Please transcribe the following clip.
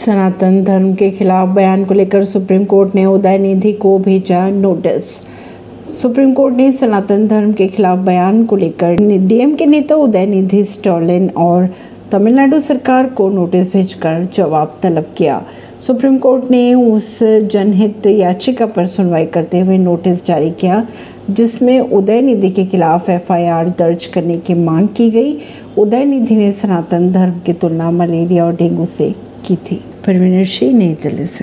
सनातन धर्म के खिलाफ बयान को लेकर सुप्रीम कोर्ट ने उदय निधि को भेजा नोटिस। सुप्रीम कोर्ट ने सनातन धर्म के खिलाफ बयान को लेकर डीएम के नेता उदय निधि स्टॉलिन और तमिलनाडु सरकार को नोटिस भेजकर जवाब तलब किया। सुप्रीम कोर्ट ने उस जनहित याचिका पर सुनवाई करते हुए नोटिस जारी किया, जिसमें उदय निधि के खिलाफ एफआईआर दर्ज करने की मांग की गई। उदय निधि ने सनातन धर्म की तुलना मलेरिया और डेंगू से की थी परवीन सिंह नई दिल्ली से